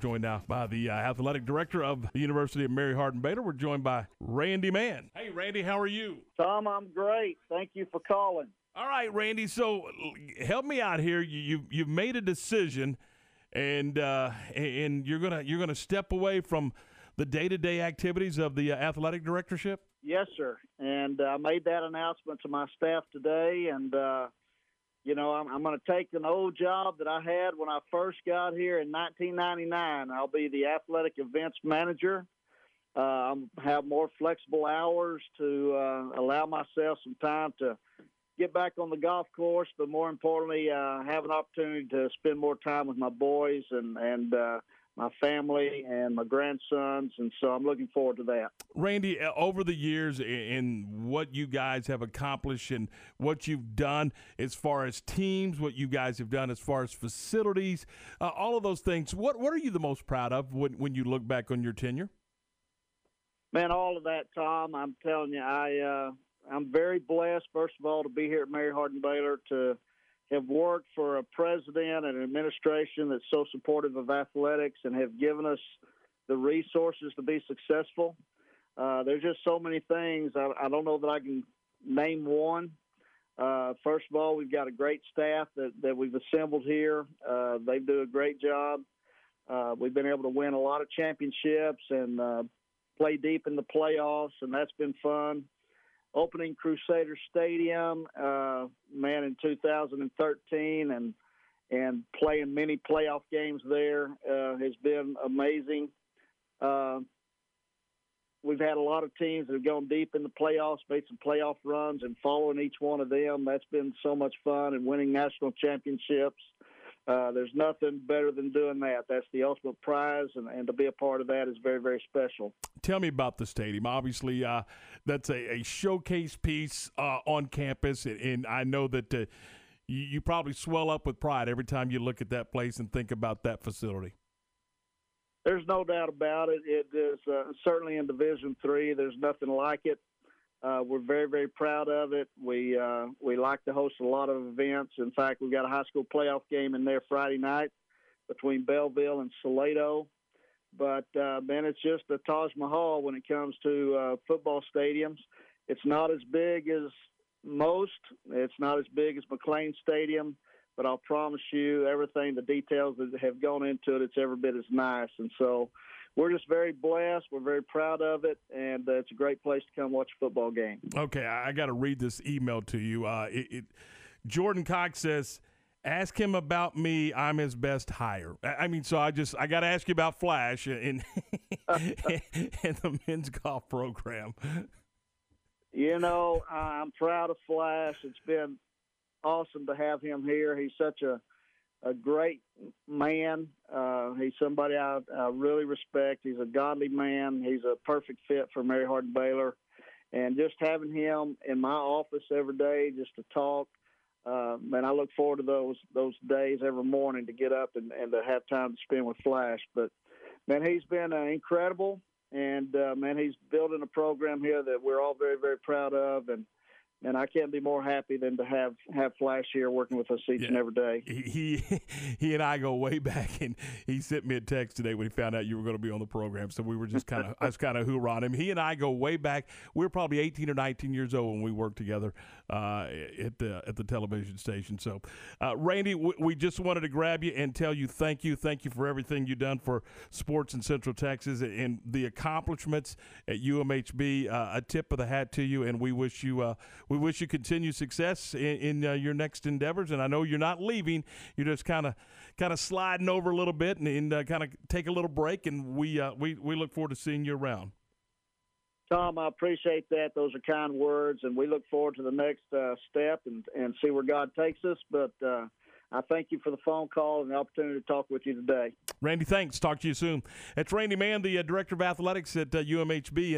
Joined now by the uh, athletic director of the University of Mary Hardin Baylor. We're joined by Randy Mann. Hey, Randy, how are you? Tom, I'm great. Thank you for calling. All right, Randy. So help me out here. You, you you've made a decision, and uh, and you're gonna you're gonna step away from the day to day activities of the uh, athletic directorship. Yes, sir. And I made that announcement to my staff today, and uh, you know, I'm, I'm going to take an old job that I had when I first got here in 1999. I'll be the athletic events manager. Uh, I'll have more flexible hours to uh, allow myself some time to get back on the golf course, but more importantly, uh, have an opportunity to spend more time with my boys and and uh, my family and my grandsons, and so I'm looking forward to that. Randy, uh, over the years and what you guys have accomplished and what you've done as far as teams, what you guys have done as far as facilities, uh, all of those things, what what are you the most proud of when, when you look back on your tenure? Man, all of that, Tom. I'm telling you, I uh, I'm very blessed. First of all, to be here at Mary Hardin Baylor to have worked for a president and an administration that's so supportive of athletics and have given us the resources to be successful. Uh, there's just so many things. I, I, don't know that I can name one. Uh, first of all, we've got a great staff that, that we've assembled here. Uh, they do a great job. Uh, we've been able to win a lot of championships and uh, play deep in the playoffs, and that's been fun opening Crusader Stadium, uh, man, in 2013, and and playing many playoff games there uh, has been amazing. Uh, we've had a lot of teams that have gone deep in the playoffs, made some playoff runs, and following each one of them, that's been so much fun. And winning national championships, uh, there's nothing better than doing that. That's the ultimate prize, and, and to be a part of that is very, very special. Tell me about the stadium. Obviously, uh, that's a, a, showcase piece uh, on campus, and, and, I know that uh, you, you, probably swell up with pride every time you look at that place and think about that facility. There's no doubt about it. It is uh, certainly in Division Three. There's nothing like it. Uh, we're very, very proud of it. We uh, we like to host a lot of events. In fact, we've got a high school playoff game in there Friday night between Belleville and Salado. But uh, man, it's just a Taj Mahal when it comes to uh, football stadiums. It's not as big as most. It's not as big as McLane Stadium, but I'll promise you, everything, the details that have gone into it, it's every bit as nice. And so we're just very blessed. We're very proud of it, and uh, it's a great place to come watch a football game. Okay, I, I got to read this email to you. Uh, it, it, Jordan Cox says, "Ask him about me. I'm his best hire." I mean, so I just I got to ask you about Flash and in the men's golf program. You know, I'm proud of Flash. It's been awesome to have him here. He's such a a great man. Uh, he's somebody I, I really respect. He's a godly man. He's a perfect fit for Mary Hardin Baylor. And just having him in my office every day just to talk, uh, man, I look forward to those those days every morning to get up and, and to have time to spend with Flash. But man, he's been uh, incredible, and uh, man, he's building a program here that we're all very very proud of, and and I can't be more happy than to have have Flash here working with us each yeah. and every day. He he and I go way back, and he sent me a text today when he found out you were going to be on the program. So we were just kind of I was kind of hoorah him. He and I go way back. We were probably 18 or 19 years old when we worked together uh, at the at the television station. So, uh, Randy, we, we, just wanted to grab you and tell you thank you, thank you for everything you've done for sports in Central Texas and the accomplishments at UMHB. Uh, a tip of the hat to you, and we wish you uh, we wish you continued success in, in uh, your next endeavors. And I know you're not leaving; you're just kind of kind of sliding over a little bit and, and uh, kind of take a little break. And we uh, we we look forward to seeing you around. Tom, I appreciate that. Those are kind words, and we look forward to the next uh, step and and see where God takes us. But uh, I thank you for the phone call and the opportunity to talk with you today. Randy, thanks. Talk to you soon. It's Randy Mann, the uh, director of athletics at UMHB. And